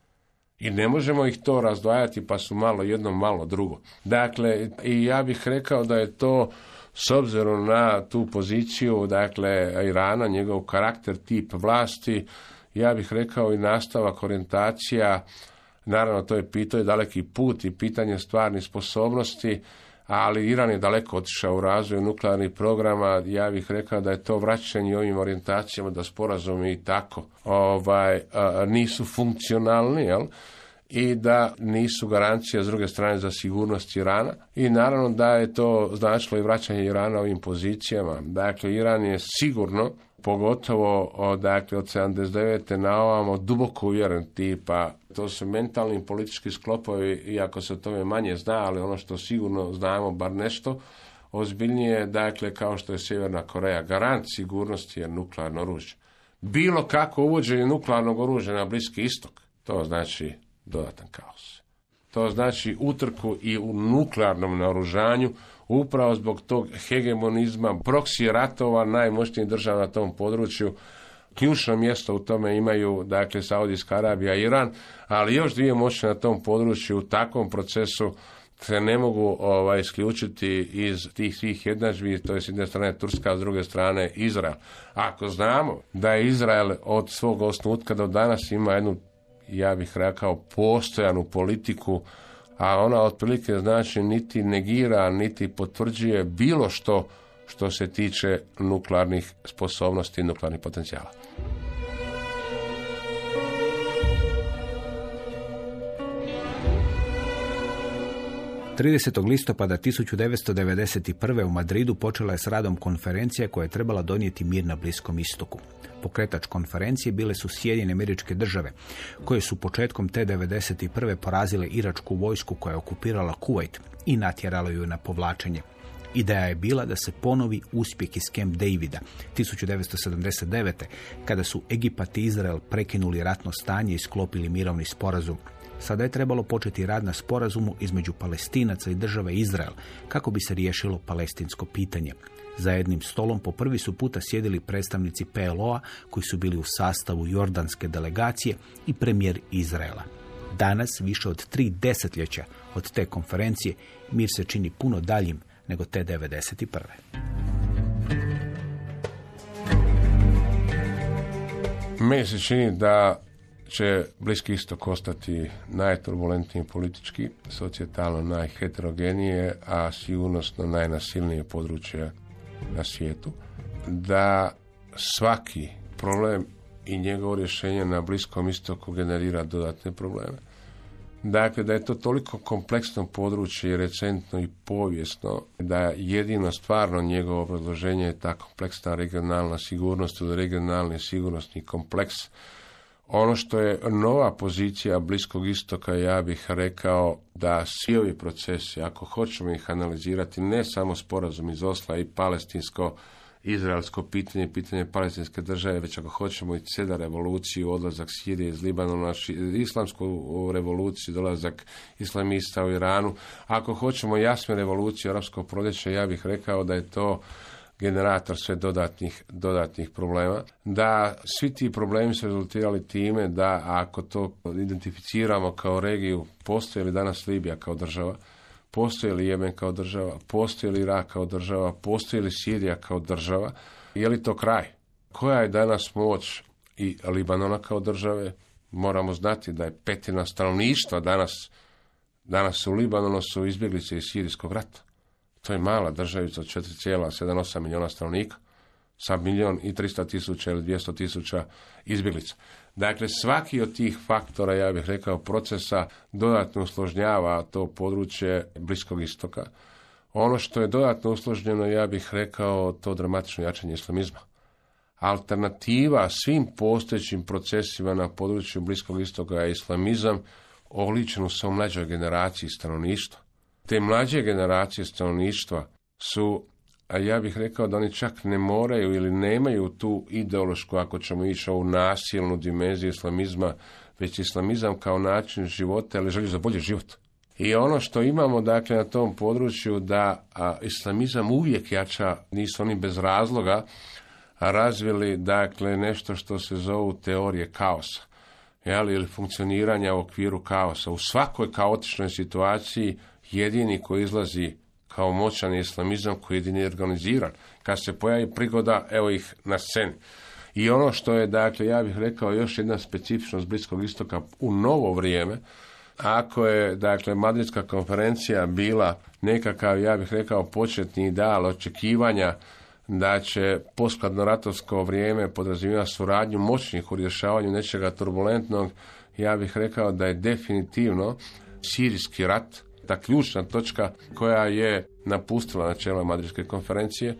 I ne možemo ih to razdvajati pa su malo jedno, malo drugo. Dakle, i ja bih rekao da je to s obzirom na tu poziciju, dakle, Irana, njegov karakter, tip vlasti, ja bih rekao i nastavak orijentacija, naravno to je pitanje daleki put i pitanje stvarnih sposobnosti, ali Iran je daleko otišao u razvoju nuklearnih programa, ja bih rekao da je to vraćanje ovim orijentacijama da sporazumi i tako ovaj, nisu funkcionalni, jel? i da nisu garancija s druge strane za sigurnost Irana i naravno da je to značilo i vraćanje Irana ovim pozicijama. Dakle, Iran je sigurno pogotovo od, dakle, od 79. na ovamo duboko uvjeren tipa. To su mentalni politički sklopovi, iako se o tome manje zna, ali ono što sigurno znamo, bar nešto, ozbiljnije, dakle, kao što je Sjeverna Koreja, garant sigurnosti je nuklearno oružje. bilo kako uvođenje nuklearnog oružja na Bliski istok, to znači dodatan kaos. To znači utrku i u nuklearnom naoružanju, upravo zbog tog hegemonizma, proksi ratova najmoćnijih država na tom području, ključno mjesto u tome imaju dakle Saudijska Arabija i Iran, ali još dvije moćne na tom području u takvom procesu se ne mogu ovaj, isključiti iz tih svih jednadžbi, to je s jedne strane Turska, a s druge strane Izrael. Ako znamo da je Izrael od svog osnutka do danas ima jednu, ja bih rekao, postojanu politiku, a ona otprilike znači niti negira, niti potvrđuje bilo što što se tiče nuklearnih sposobnosti i nuklearnih potencijala. 30. listopada 1991. u Madridu počela je s radom konferencija koja je trebala donijeti mir na Bliskom istoku. Pokretač konferencije bile su Sjedinjene američke države, koje su početkom te 91. porazile iračku vojsku koja je okupirala Kuwait i natjerala ju na povlačenje. Ideja je bila da se ponovi uspjeh iz Camp Davida 1979. kada su Egipat i Izrael prekinuli ratno stanje i sklopili mirovni sporazum. Sada je trebalo početi rad na sporazumu između palestinaca i države Izrael kako bi se riješilo palestinsko pitanje. Za jednim stolom po prvi su puta sjedili predstavnici PLO-a koji su bili u sastavu jordanske delegacije i premijer Izraela. Danas, više od tri desetljeća od te konferencije, mir se čini puno daljim nego te 91. Meni se čini da će Bliski istok ostati najturbulentniji politički, socijetalno najheterogenije, a sigurnosno najnasilnije područje na svijetu. Da svaki problem i njegovo rješenje na Bliskom istoku generira dodatne probleme. Dakle, da je to toliko kompleksno područje recentno i povijesno, da jedino stvarno njegovo obrazloženje je ta kompleksna regionalna sigurnost ili regionalni sigurnosni kompleks ono što je nova pozicija Bliskog istoka, ja bih rekao da svi ovi procesi, ako hoćemo ih analizirati, ne samo sporazum iz Osla i palestinsko, izraelsko pitanje, pitanje palestinske države, već ako hoćemo i ceda revoluciju, odlazak Sirije iz Libanona, islamsku revoluciju, dolazak islamista u Iranu. Ako hoćemo jasnu revoluciju arapskog proljeća, ja bih rekao da je to generator sve dodatnih, dodatnih problema, da svi ti problemi su rezultirali time da ako to identificiramo kao regiju, postoji li danas Libija kao država, postoji li Jemen kao država, postoji li Irak kao država, postoji li Sirija kao država, je li to kraj? Koja je danas moć i Libanona kao države? Moramo znati da je petina stanovništva danas, danas u Libanonu su izbjeglice iz Sirijskog rata. To je mala državica od 4,78 milijuna stanovnika sa milijon i 300 tisuća ili 200 tisuća izbjeglica. Dakle, svaki od tih faktora, ja bih rekao, procesa dodatno usložnjava to područje Bliskog istoka. Ono što je dodatno usložnjeno, ja bih rekao, to dramatično jačanje islamizma. Alternativa svim postojećim procesima na području Bliskog istoka je islamizam oličen u mlađoj generaciji stanovništva te mlađe generacije stanovništva su, a ja bih rekao da oni čak ne moraju ili nemaju tu ideološku, ako ćemo ići ovu nasilnu dimenziju islamizma, već islamizam kao način života, ali želju za bolji život. I ono što imamo dakle na tom području da a, islamizam uvijek jača, nisu oni bez razloga razvili dakle nešto što se zovu teorije kaosa jel, ili funkcioniranja u okviru kaosa. U svakoj kaotičnoj situaciji jedini koji izlazi kao moćan islamizam koji je jedini organiziran. Kad se pojavi prigoda, evo ih na sceni. I ono što je, dakle, ja bih rekao još jedna specifičnost Bliskog istoka u novo vrijeme, ako je, dakle, Madridska konferencija bila nekakav, ja bih rekao, početni ideal očekivanja da će poskladno ratovsko vrijeme podrazumijevati suradnju moćnih u rješavanju nečega turbulentnog, ja bih rekao da je definitivno sirijski rat ta ključna točka koja je napustila načela Madridske konferencije.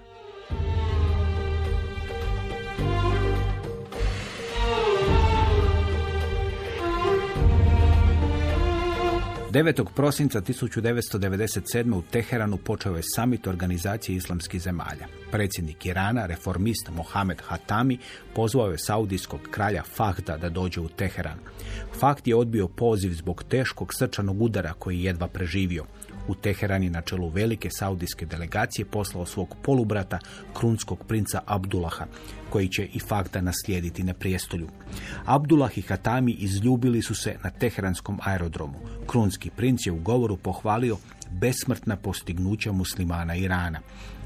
9. prosinca 1997. u Teheranu počeo je samit organizacije islamskih zemalja. Predsjednik Irana, reformist Mohamed Hatami, pozvao je saudijskog kralja Fahda da dođe u Teheran. Fahd je odbio poziv zbog teškog srčanog udara koji je jedva preživio. U Teherani na čelu velike saudijske delegacije poslao svog polubrata, krunskog princa Abdullaha, koji će i fakta naslijediti na prijestolju. Abdullah i Hatami izljubili su se na teheranskom aerodromu. Krunski princ je u govoru pohvalio besmrtna postignuća muslimana Irana.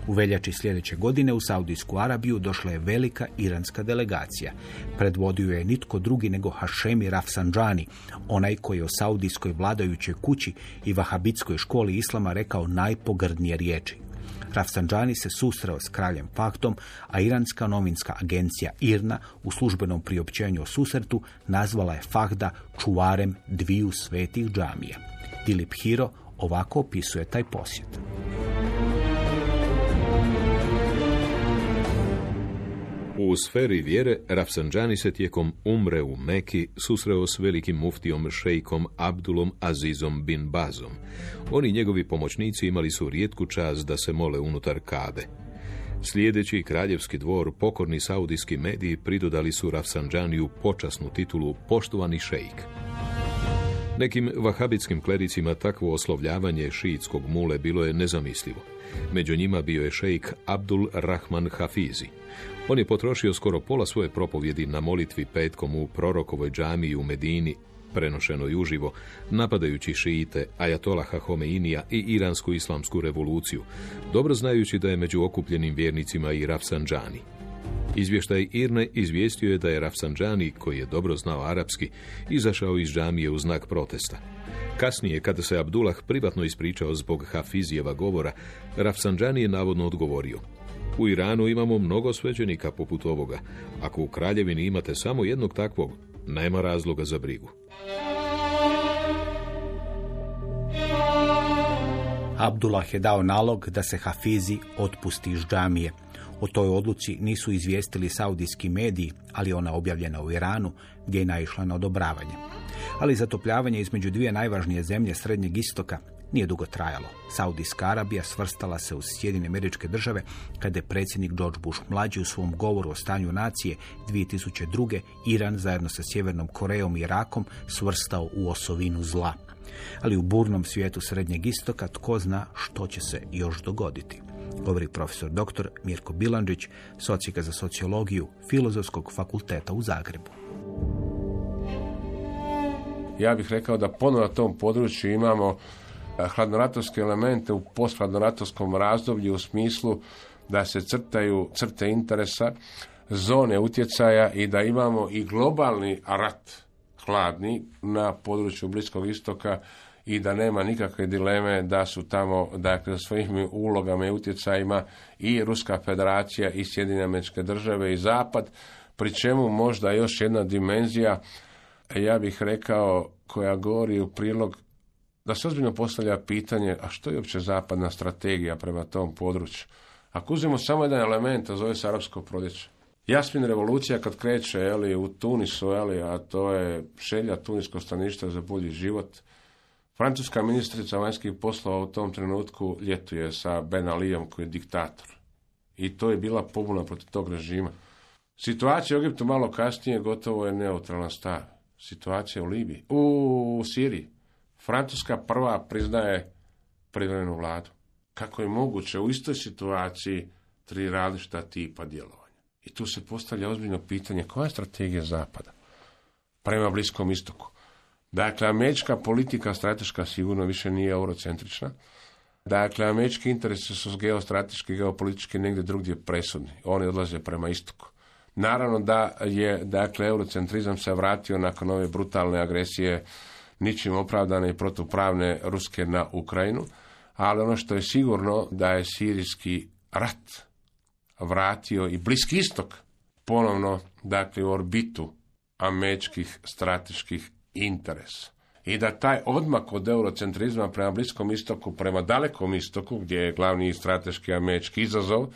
U veljači sljedeće godine u Saudijsku Arabiju došla je velika iranska delegacija. Predvodio je nitko drugi nego Hašemi Rafsanđani, onaj koji je o saudijskoj vladajućoj kući i vahabitskoj školi islama rekao najpogrdnije riječi. Rafsanđani se susreo s kraljem Faktom, a iranska novinska agencija IRNA u službenom priopćenju o susretu nazvala je Fahda čuvarem dviju svetih džamija. Dilip Hiro ovako opisuje taj posjet. U sferi vjere, Rafsanđani se tijekom umre u Meki susreo s velikim muftijom šejkom Abdulom Azizom bin Bazom. Oni njegovi pomoćnici imali su rijetku čast da se mole unutar Kabe. Slijedeći kraljevski dvor, pokorni saudijski mediji pridodali su Rafsanđaniju počasnu titulu poštovani šejk. Nekim vahabitskim klericima takvo oslovljavanje šiitskog mule bilo je nezamislivo. Među njima bio je šejk Abdul Rahman Hafizi. On je potrošio skoro pola svoje propovjedi na molitvi petkom u prorokovoj džamiji u Medini, prenošenoj uživo, napadajući šiite, ajatolaha Homeinija i iransku islamsku revoluciju, dobro znajući da je među okupljenim vjernicima i Rafsanđani. Izvještaj Irne izvijestio je da je Rafsanđani, koji je dobro znao arapski, izašao iz džamije u znak protesta. Kasnije, kada se Abdullah privatno ispričao zbog Hafizijeva govora, Rafsanđani je navodno odgovorio – u Iranu imamo mnogo sveđenika poput ovoga. Ako u kraljevini imate samo jednog takvog, nema razloga za brigu. Abdullah je dao nalog da se Hafizi otpusti iz džamije. O toj odluci nisu izvijestili saudijski mediji, ali ona objavljena u Iranu, gdje je naišla na odobravanje. Ali zatopljavanje između dvije najvažnije zemlje Srednjeg istoka nije dugo trajalo. Saudijska Arabija svrstala se uz Sjedine američke države kada je predsjednik George Bush mlađi u svom govoru o stanju nacije 2002. Iran zajedno sa Sjevernom Korejom i Irakom svrstao u osovinu zla. Ali u burnom svijetu Srednjeg istoka tko zna što će se još dogoditi. Govori profesor dr. Mirko Bilandžić, socijka za sociologiju Filozofskog fakulteta u Zagrebu. Ja bih rekao da ponovno na tom području imamo hladnoratovske elemente u posthladnoratovskom razdoblju u smislu da se crtaju crte interesa, zone utjecaja i da imamo i globalni rat hladni na području Bliskog istoka i da nema nikakve dileme da su tamo dakle, svojim ulogama i utjecajima i Ruska federacija i Sjedinjene američke države i Zapad, pri čemu možda još jedna dimenzija, ja bih rekao, koja govori u prilog da se ozbiljno postavlja pitanje, a što je uopće zapadna strategija prema tom području? Ako uzmemo samo jedan element, a zove se arapsko proljeće. Jasmin revolucija kad kreće eli, u Tunisu, eli, a to je šelja tuniskog staništa za bolji život. Francuska ministrica vanjskih poslova u tom trenutku ljetuje sa Ben Alijom koji je diktator. I to je bila pobuna protiv tog režima. Situacija u Egiptu malo kasnije gotovo je neutralna stav. Situacija u Libiji, u Siriji. Francuska prva priznaje privremenu vladu. Kako je moguće u istoj situaciji tri različita tipa djelovanja? I tu se postavlja ozbiljno pitanje koja je strategija Zapada prema Bliskom istoku. Dakle, američka politika strateška sigurno više nije eurocentrična. Dakle, američki interesi su geostrateški, geopolitički negdje drugdje presudni. Oni odlaze prema istoku. Naravno da je, dakle, eurocentrizam se vratio nakon ove brutalne agresije ničim opravdane i protupravne Ruske na Ukrajinu, ali ono što je sigurno da je sirijski rat vratio i Bliski istok ponovno dakle u orbitu američkih strateških interesa. I da taj odmak od eurocentrizma prema Bliskom istoku, prema dalekom istoku, gdje je glavni strateški američki izazov,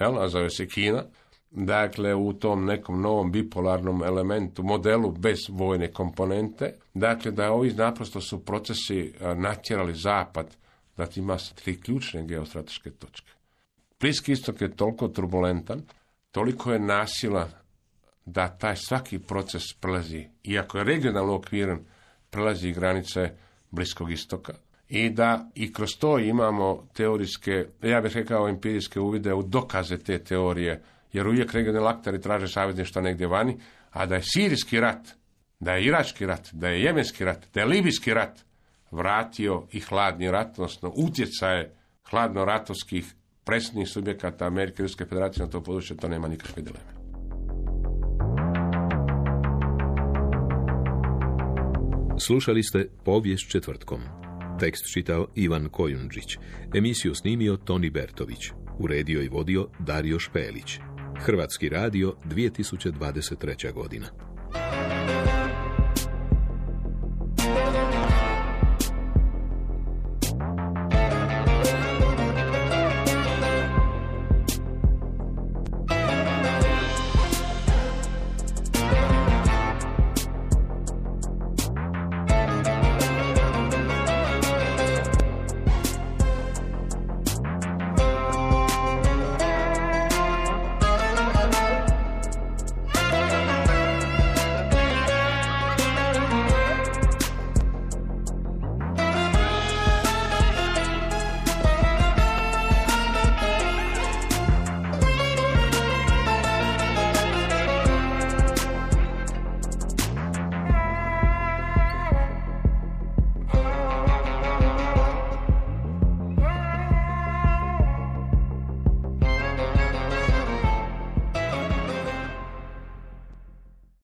jel, a zove se Kina, dakle u tom nekom novom bipolarnom elementu, modelu bez vojne komponente, dakle da ovi naprosto su procesi a, natjerali zapad da ima tri ključne geostrateške točke. Bliski istok je toliko turbulentan, toliko je nasila da taj svaki proces prelazi, iako je regionalno okviran, prelazi granice Bliskog istoka i da i kroz to imamo teorijske, ja bih rekao empirijske uvide u dokaze te teorije, jer uvijek regionalni akteri traže savezništva negdje vani, a da je sirijski rat, da je irački rat, da je jemenski rat, da je libijski rat vratio i hladni rat, odnosno utjecaje hladno-ratovskih presnih subjekata Amerike i Ruske federacije na to područje, to nema nikakve dileme. Slušali ste Povijest četvrtkom. Tekst čitao Ivan Kojundžić. Emisiju snimio Toni Bertović. Uredio i vodio Dario Špelić. Hrvatski radio 2023. godina.